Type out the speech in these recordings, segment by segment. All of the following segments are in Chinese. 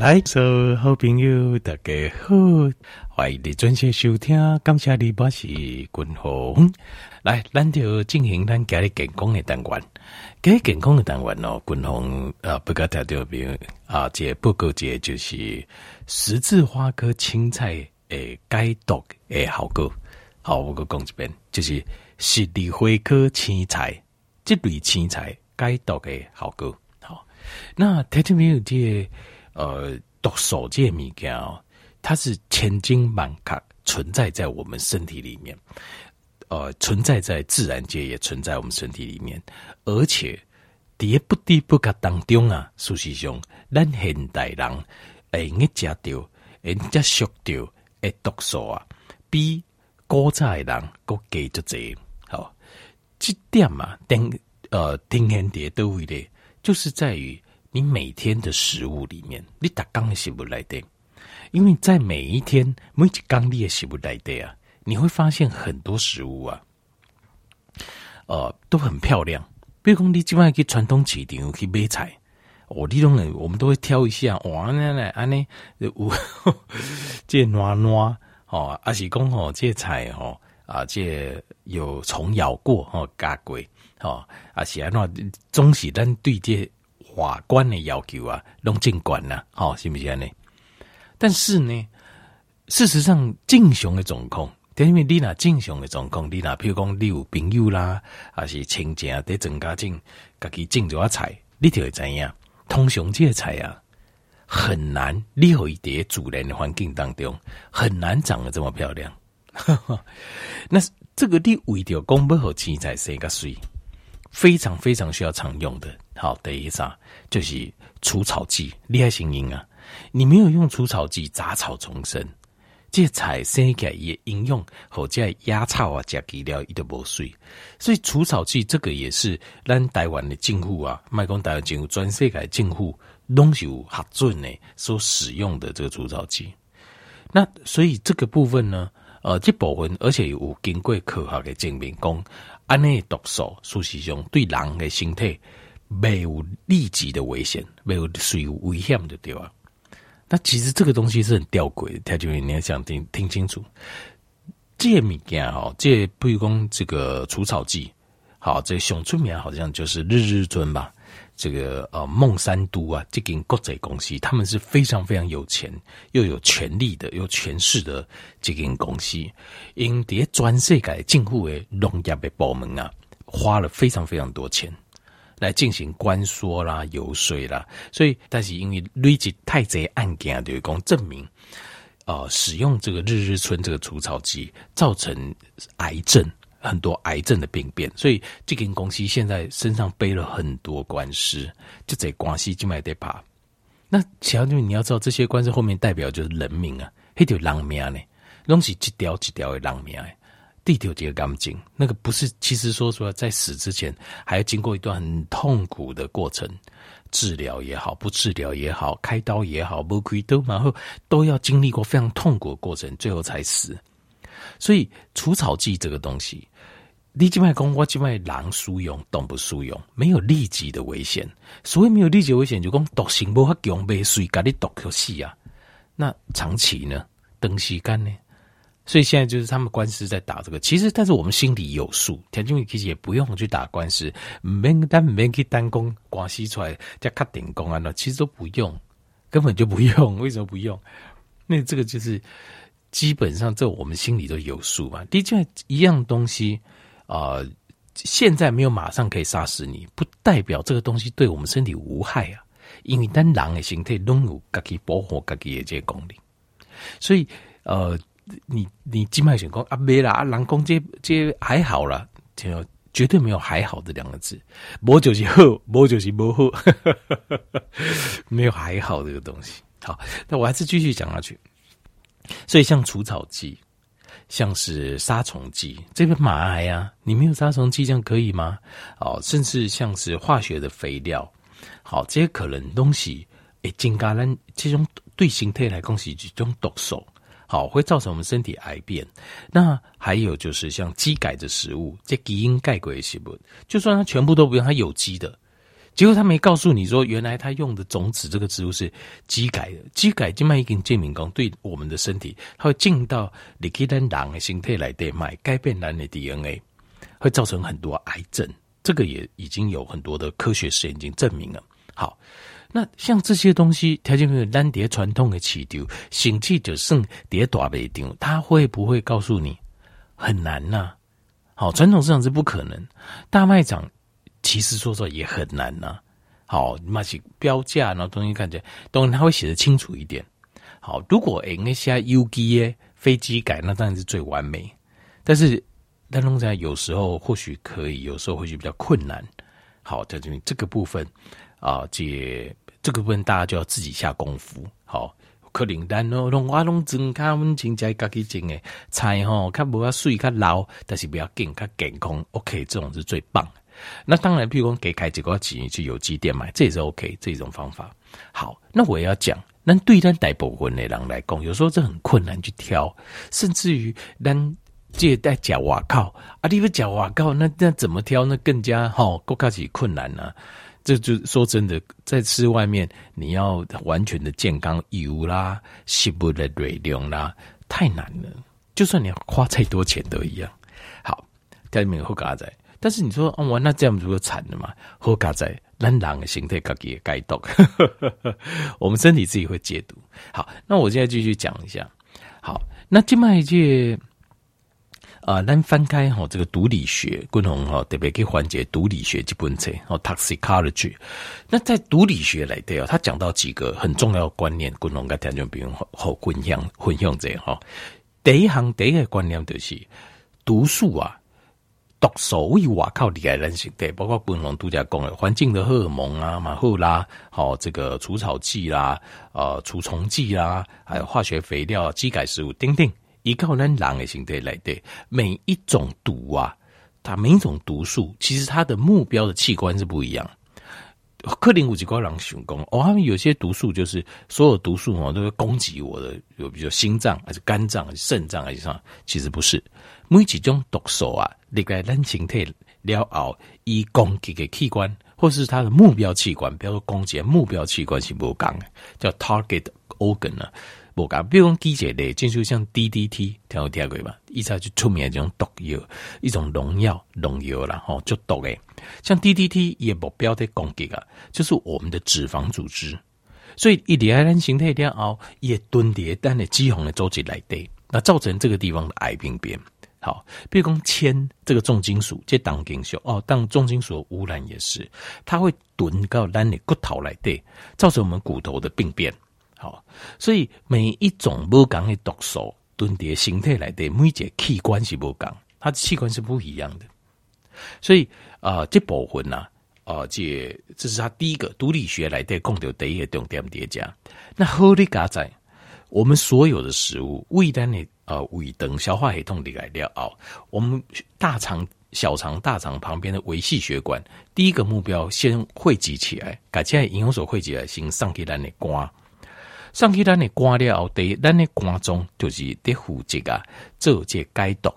来，所有好朋友大家好，欢迎你准时收听，感谢你，我是君鸿。来，咱就进行咱家里健康的单元，家里健康的单元哦，君鸿啊，不该条条边啊，这报告这就是十字花科青菜诶解毒诶效果。好，我个讲一遍，就是十字花科青菜这类青菜解毒诶效果。好，那条条边有这。呃，毒素这物件哦，它是千金万卡存在在我们身体里面，呃，存在在自然界，也存在我们身体里面，而且在不知不觉当中啊，事实上，咱现代人会用食到，会接触到的毒素啊，比古早的人搁加足侪。好，这点嘛，等呃，定现伫倒位咧，就是在于。你每天的食物里面，你打刚的食物来的，因为在每一天每一缸你的食物来的啊，你会发现很多食物啊，呃，都很漂亮。比如说你今晚去传统市场去买菜，哦，你种人我们都会挑一下，哇，那那安尼有 这暖暖哦，还是讲哦，这菜哦啊，这有虫咬过哦，加过哦，啊是安怎，总是咱对这。法官的要求啊，拢进管呐，好，是不是呢？但是呢，事实上，正常的状况，因为你那正常的状况，你那譬如讲，你有朋友啦，还是亲戚啊，在增加种，家己种这菜，你就会知影，通常这些菜啊，很难，你可以在自然的环境当中，很难长得这么漂亮。那这个你为着讲要好青菜生个水，非常非常需要常用的。好，第一啥就是除草剂，厉害声音啊！你没有用除草剂，杂草丛生，这菜生起来也应用，或者压草啊，加肥料，伊都无水。所以除草剂这个也是咱台湾的政府啊，卖讲台湾政府全世界政府拢是有核准的所使用的这个除草剂。那所以这个部分呢，呃，这部分而且有经过科学的证明，讲安尼毒素，事实上对人的身体。没有立即的危险，没有属于危险的对吧？那其实这个东西是很吊诡的，他就你要想听听清楚。这物件哦，这比如讲这个除草剂，好，这熊出名好像就是日日尊吧。这个呃孟山都啊，这间国际公司，他们是非常非常有钱又有权力的、有权势的这间公司，因在全世界政府的农业的部门啊，花了非常非常多钱。来进行关说啦、游说啦，所以但是因为累积太贼案件，就是讲证明，呃，使用这个日日春这个除草剂造成癌症，很多癌症的病变，所以这间公司现在身上背了很多官司，就在广西就卖得怕。那强就你要知道，这些官司后面代表就是人命啊，那条人命呢，东西一条一条的人命。条这个干净，那个不是。其实说实话，在死之前，还要经过一段很痛苦的过程，治疗也好，不治疗也好，开刀也好，不开刀，然后都要经历过非常痛苦的过程，最后才死。所以除草剂这个东西，你静脉公，我静脉狼输用，动不输用，没有立即的危险。所谓没有立即危险，就讲毒性不发强，被水给你毒就死啊。那长期呢？长时间呢？所以现在就是他们官司在打这个，其实但是我们心里有数，田俊宇其实也不用去打官司，没单没去单公关系出来叫卡顶公安了，其实都不用，根本就不用。为什么不用？那这个就是基本上这我们心里都有数嘛。的确，一样东西啊、呃，现在没有马上可以杀死你，不代表这个东西对我们身体无害啊。因为当人的身体拥有自己保护自己的这个功能，所以呃。你你静脉选功啊没啦啊，人工这这还好啦，就绝对没有还好的两个字，没就是好，没就是不好，没有还好这个东西。好，那我还是继续讲下去。所以像除草剂，像是杀虫剂，这个马癌啊，你没有杀虫剂这样可以吗？哦，甚至像是化学的肥料，好，这些可能东西诶，增加咱这种对身体来讲是一种毒素。好，会造成我们身体癌变。那还有就是像基改的食物，这基因改过的食物，就算它全部都不用，它有机的，结果他没告诉你说，原来他用的种子这个植物是基改的，基改静脉已经证明讲对我们的身体，它会进到你可以让人的形态来对脉，改变人的 DNA，会造成很多癌症。这个也已经有很多的科学实验已经证明了。好，那像这些东西，条件没有单碟传统的起丢，行气就剩碟大不丢，他会不会告诉你很难呐、好，传统市场是不可能，大卖场。其实说说也很难呐、好，那些标价，那东西看起来，当然他会写得清楚一点。好，如果那些 U G A 飞机改，那当然是最完美。但是，但弄在有时候或许可以，有时候或许比较困难。好，在这里这个部分啊，这这个部分大家就要自己下功夫。好，可能单哦，弄我弄真卡温情在家己种的菜吼，看不要水较老，但是不要健较健康。OK，这种是最棒。那当然，譬如说给开几个钱去有机店买，这也是 OK 这种方法。好，那我也要讲，那对单带部分的人来讲，有时候这很困难去挑，甚至于单借带假瓦靠啊，你不假瓦靠，那那怎么挑？那更加哈，够开始困难呢、啊。这就说真的，在吃外面，你要完全的健康油啦、食物的热量啦，太难了。就算你要花再多钱都一样。好，下面后嘎仔。但是你说哦，那这样不就惨了嘛？好嘎在咱人的形态自己也改动，我们身体自己会解读。好，那我现在继续讲一下。好，那另外一届啊，咱翻开哈这个毒理学，共同哈特别去缓解毒理学这本册哦，toxicology。那在毒理学来的哦，他讲到几个很重要的观念，共同跟听众朋友好混响混响这样哈。第一项第一个观念就是毒素啊。毒素为外靠厉害人形对，包括本龙度假讲的环境的荷尔蒙啊，马后啦，好这个除草剂啦，呃除虫剂啦，还有化学肥料、基改食物，等等，依靠咱人的形态来对，每一种毒啊，它每一种毒素，其实它的目标的器官是不一样。克林五吉高朗雄功哦，他们有些毒素就是所有毒素哦都会攻击我的，有比如心脏还是肝脏还是肾脏还是啥，其实不是。每几种毒素啊，你该人形态了后，以攻击的器官，或是它的目标器官，比如说攻击目标器官是无共的，叫 target organ 啊，无共。比如讲机械类，就像 DDT，听有听过吧？一下就出名的这种毒药，一种农药，农药啦，吼，就毒诶。像 DDT 也目标的攻击啊，就是我们的脂肪组织，所以一离开人形态了后，也蹲叠单的肌红的组织来对，那造成这个地方的癌病变。好，比如讲铅这个重金属，这当金属哦，当重金属污染也是，它会囤到咱的骨头来对，造成我们骨头的病变。好，所以每一种不同的毒素囤叠形态来的，每一个器官是不同，它的器官是不一样的。所以啊、呃，这部分呢，啊、呃，这这是它第一个毒理学来的，讲到第一个重点叠加。那好的加在我们所有的食物，胃单的。呃，胃等消化系统里来了哦，我们大肠、小肠、大肠旁边的微细血管，第一个目标先汇集起来，改起来营养素汇集来，先上去咱的肝，上去咱的肝了后，第咱的肝中就是得负责啊，做这解毒，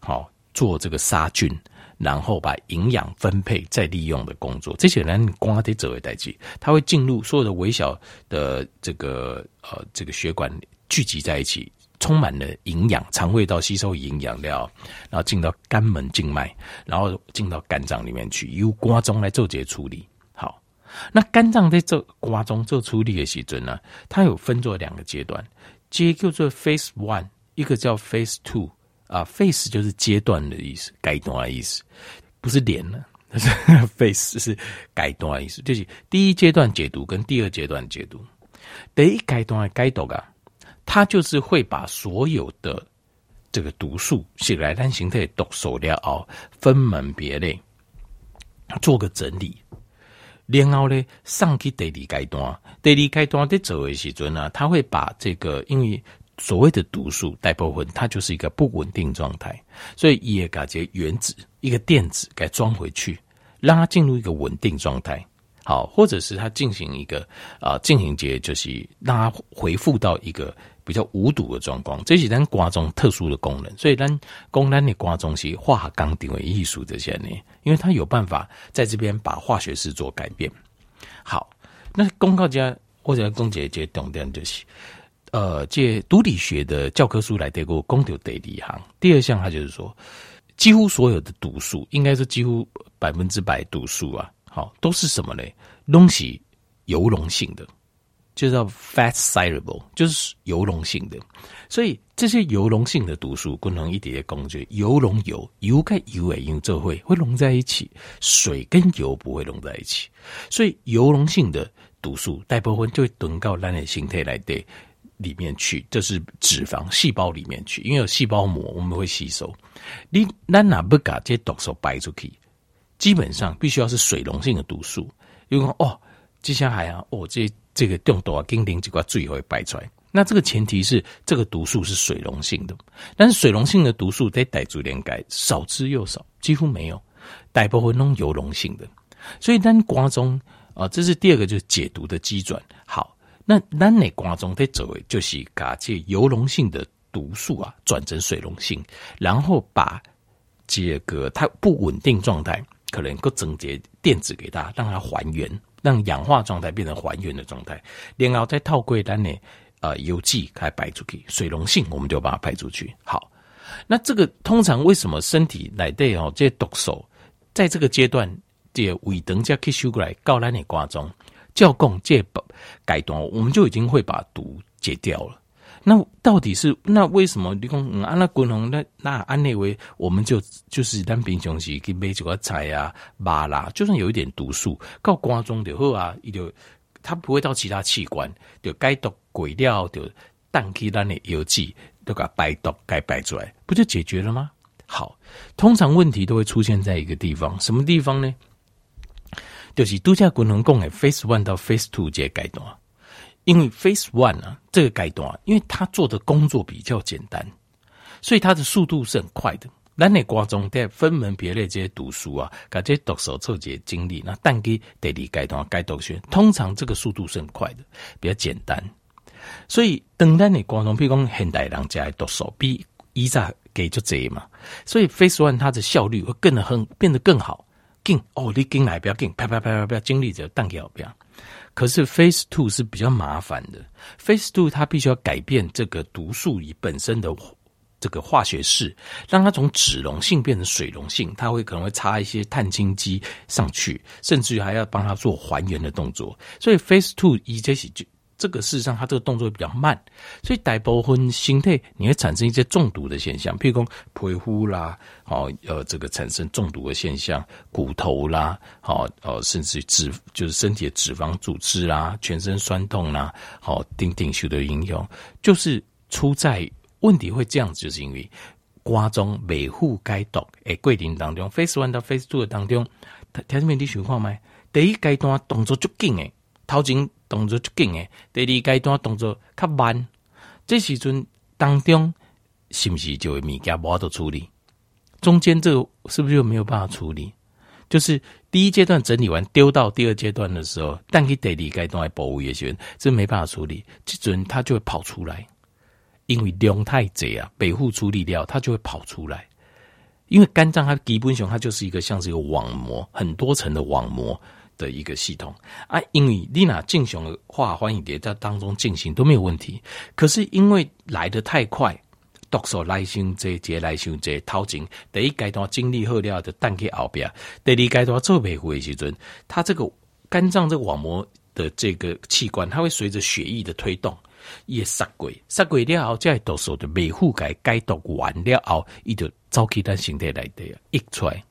好做这个杀菌，然后把营养分配再利用的工作，这些人肝得做为代志，它会进入所有的微小的这个呃这个血管聚集在一起。充满了营养，肠胃道吸收营养料，然后进到肝门静脉，然后进到肝脏里面去，由肝脏来做这些处理。那肝脏在这瓜中做处理的时阵呢，它有分作两个阶段，阶叫做 phase one，一个叫 phase two 啊，phase 就是阶段的意思，阶段的意思，不是脸呢，是 phase 是阶段的意思，就是第一阶段解读跟第二阶段解读，第一阶段的解读啊。它就是会把所有的这个毒素写来单形态毒素了哦，分门别类，做个整理，然后呢上去第二阶段，第二阶段在走的时阵呢，它会把这个因为所谓的毒素大部分它就是一个不稳定状态，所以也感觉原子一个电子给装回去，让它进入一个稳定状态。好，或者是它进行一个啊进行节，就是让它回复到一个比较无毒的状况。这是咱瓜中特殊的功能，所以咱公咱的瓜中是化钢定为艺术这些呢，因为它有办法在这边把化学式做改变。好，那公告家或者公姐姐懂点就是，呃，借毒理学的教科书来对过公牛第一行。第二项，它就是说，几乎所有的毒素，应该是几乎百分之百毒素啊。好，都是什么呢？东西油溶性的，就叫 fat soluble，就是油溶性的。所以这些油溶性的毒素，共同一点的工具，油溶油，油跟油诶，因这会会溶在一起，水跟油不会溶在一起。所以油溶性的毒素，大部分就会囤到咱的身体来对里面去，就是脂肪细胞里面去，因为有细胞膜，我们会吸收。你咱哪不把这毒素排出去？基本上必须要是水溶性的毒素，因为哦，接下来啊，哦，这这个中毒啊，经灵几块最后会排出来。那这个前提是这个毒素是水溶性的，但是水溶性的毒素得带足点钙，少之又少，几乎没有，大部分弄油溶性的。所以咱瓜中啊，这是第二个就是解毒的机转。好，那咱内瓜中得走为就是把这油溶性的毒素啊转成水溶性，然后把这个它不稳定状态。可能够整洁电子给它，让它还原，让氧化状态变成还原的状态，然后再套柜单呢，呃，有机开排出去，水溶性我们就把它排出去。好，那这个通常为什么身体来对哦，这些毒素在这个阶段，这胃等下吸收过来，到咱的瓜中，叫供这阶段，我们就已经会把毒解掉了。那到底是那为什么你讲嗯，安那滚红那那安内为我们就就是单平常时去买几个菜啊、麻辣，就算有一点毒素，到肝中就好啊，伊就它不会到其他器官，就该毒鬼料就淡起咱的药剂，都给排毒该排出来，不就解决了吗？好，通常问题都会出现在一个地方，什么地方呢？就是度假滚红共诶 face One 到 face Two 这阶段。因为 Phase One 啊，这个阶段，因为他做的工作比较简单，所以它的速度是很快的。咱内瓜中在分门别类这些读书啊，把这些毒素做些精力，那但给第二阶段该读学，通常这个速度是很快的，比较简单。所以等咱内瓜中，比如讲现代人家的毒素比以前给就这嘛，所以 Phase One 它的效率会更很变得更好。紧哦，你紧来不要紧，啪啪啪啪啪，精力就当给好不要。可是 Phase Two 是比较麻烦的，Phase Two 它必须要改变这个毒素以本身的这个化学式，让它从脂溶性变成水溶性，它会可能会插一些碳氢基上去，甚至于还要帮它做还原的动作。所以 Phase Two 一这些就。这个事实上，它这个动作比较慢，所以大部分形态你会产生一些中毒的现象，譬如说皮肤啦，好呃，这个产生中毒的现象，骨头啦，好呃，甚至脂就是身体的脂肪组织啦，全身酸痛啦，好丁丁修的应用，就是出在问题会这样子，就是因为瓜中每户该毒诶桂林当中 face One 到 face Two 的当中，条件面你情况吗？第一阶段动作就紧诶，头前。动作就紧诶，第二阶段动作较慢，这时阵当中是不是就会物件无法度处理？中间这个是不是就没有办法处理？就是第一阶段整理完丢到第二阶段的时候，但去第二阶段来保护也行，这没办法处理，这阵它就会跑出来，因为量太贼啊，保护处理掉它就会跑出来，因为肝脏它基本上它就是一个像是一个网膜，很多层的网膜。的一个系统。啊，因为你那进行的化欢迎碟在当中进行都没有问题，可是因为来得太快，毒素来袭这节来袭这掏进第一阶段精力后料的蛋壳后边，第二阶段做维护的时阵，它这个肝脏这个网膜的这个器官，它会随着血液的推动，也杀鬼杀鬼了后，再毒素的维护该该毒完了后，伊就走起咱身体来的溢出来。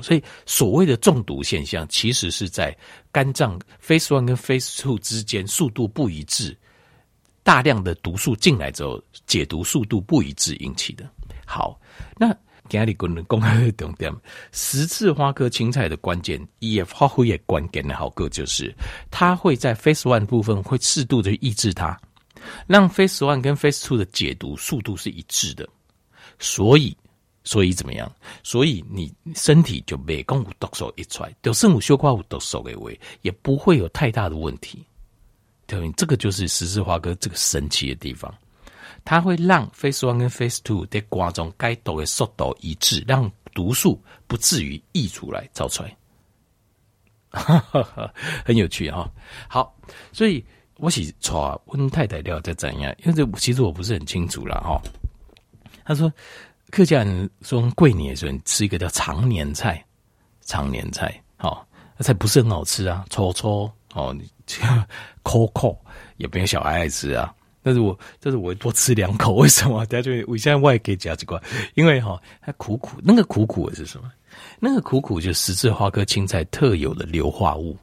所以，所谓的中毒现象，其实是在肝脏 Phase One 跟 Phase Two 之间速度不一致，大量的毒素进来之后，解毒速度不一致引起的。好，那今天公公开的重点，十字花科青菜的关键，也发挥也关键的好个就是，它会在 Phase One 部分会适度的抑制它，让 Phase One 跟 Phase Two 的解毒速度是一致的，所以。所以怎么样？所以你身体就每共有毒素一出来，就生物修化物毒素的位，也不会有太大的问题。对，这个就是十字花科这个神奇的地方，它会让 Phase One 跟 Phase Two 在瓜中该毒的速度一致，让毒素不至于溢出来、造出来。很有趣哈、好，所以我是查温太太料在怎样？因为这其实我不是很清楚了哈。他说。客家人说桂年的时候吃一个叫长年菜，长年菜，好，那菜不是很好吃啊，搓搓哦，你抠抠，也没有小孩爱吃啊。但是我，但是我会多吃两口，为什么？大家就我现在我也可以加几块，因为哈，它苦苦，那个苦苦的是什么？那个苦苦就是十字花科青菜特有的硫化物，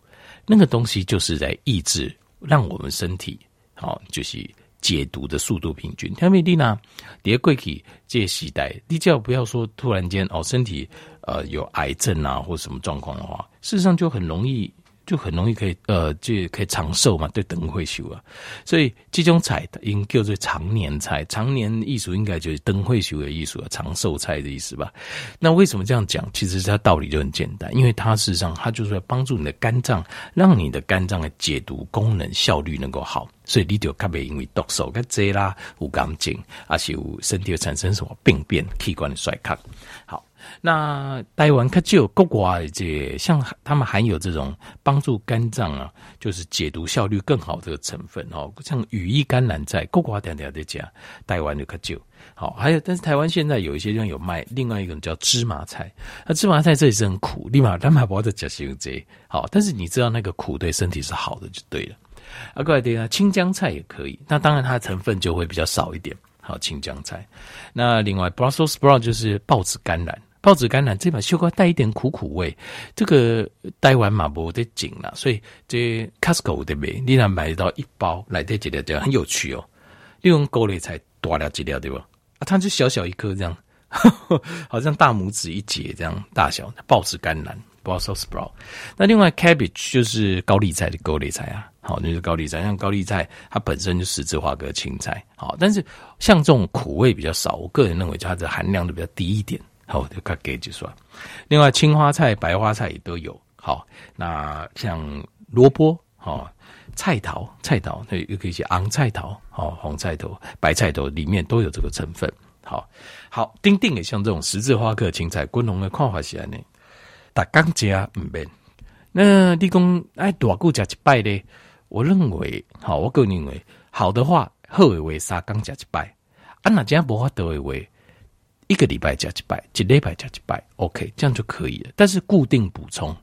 那个东西就是在抑制，让我们身体好，就是。解毒的速度平均，特别你呢，别过去这些时代，你只要不要说突然间哦，身体呃有癌症啊或什么状况的话，事实上就很容易。就很容易可以呃，就可以长寿嘛，对，灯会修啊，所以这种菜应叫做长年菜，长年艺术应该就是灯会修的艺术啊，长寿菜的意思吧？那为什么这样讲？其实它道理就很简单，因为它事实上它就是要帮助你的肝脏，让你的肝脏的解毒功能效率能够好，所以你就特别因为毒素跟这啦有干净，而且有身体会产生什么病变、器官的衰竭，好。那台湾可就有国外这像他们含有这种帮助肝脏啊，就是解毒效率更好的成分哦，像羽衣甘蓝菜，国外点点的讲，台湾就可就好。还有，但是台湾现在有一些地方有卖，另外一种叫芝麻菜，那芝麻菜这也是很苦，立马他马不要再讲些这好，但是你知道那个苦对身体是好的就对了。啊，各位点啊，青江菜也可以，那当然它的成分就会比较少一点。好，青江菜。那另外 Brussels sprout 就是豹子甘蓝。豹子甘蓝这把西瓜带一点苦苦味，这个台湾马博的紧了，所以这 Costco 对不对？你能买到一包来这几条，这样很有趣哦。利用高丽菜多了几条，对吧？啊，它就小小一颗这样，好像大拇指一节这样大小。豹子甘蓝 Brussels sprout。那另外 cabbage 就是高丽菜的高丽菜啊，好，那就是高丽菜。像高丽菜，它本身就十字花科青菜，好，但是像这种苦味比较少，我个人认为它的含量都比较低一点。好，就看给就算。另外，青花菜、白花菜也都有。好，那像萝卜、好菜头、菜头，那又可以写红菜头、好红菜头、白菜头，里面都有这个成分。好，好，丁丁也像这种十字花科青菜，滚龙的看法是安尼，大刚加唔变。那你讲爱多久加一拜呢？我认为，好，我个人认为，好的话，好的话三刚加一拜，啊，那这样无法得的话。一个礼拜加几拜，几礼拜加几拜，OK，这样就可以了。但是固定补充，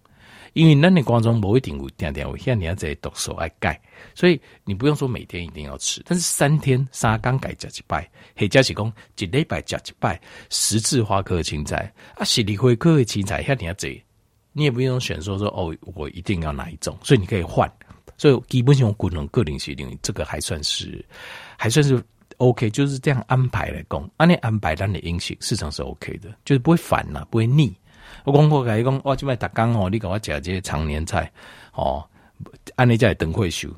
因为那你光中不一定会天天会像你要在读书爱钙，所以你不用说每天一定要吃。但是三天三缸钙加几拜，黑加几公几礼拜加几拜，十字花科青菜啊，十字花科的青菜像你要这，你也不用选说说哦，我一定要哪一种，所以你可以换。所以基本上个人个人决定，这个还算是还算是。OK，就是这样安排来讲，按你安排咱的饮食，市场是 OK 的，就是不会烦呐，不会腻。我讲过，跟你讲，我这边打工哦，你给我讲这些常年菜哦，按你在灯会修，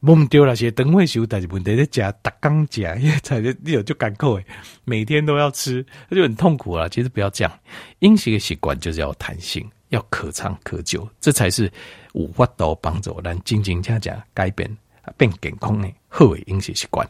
忘掉那些等会修，但是问题在讲打工讲，因为菜你有就赶扣诶，每天都要吃，那就很痛苦了。其实不要这样，饮食的习惯就是要弹性，要可长可久，这才是有法度帮助咱真真正正改变变健康的好的饮食习惯。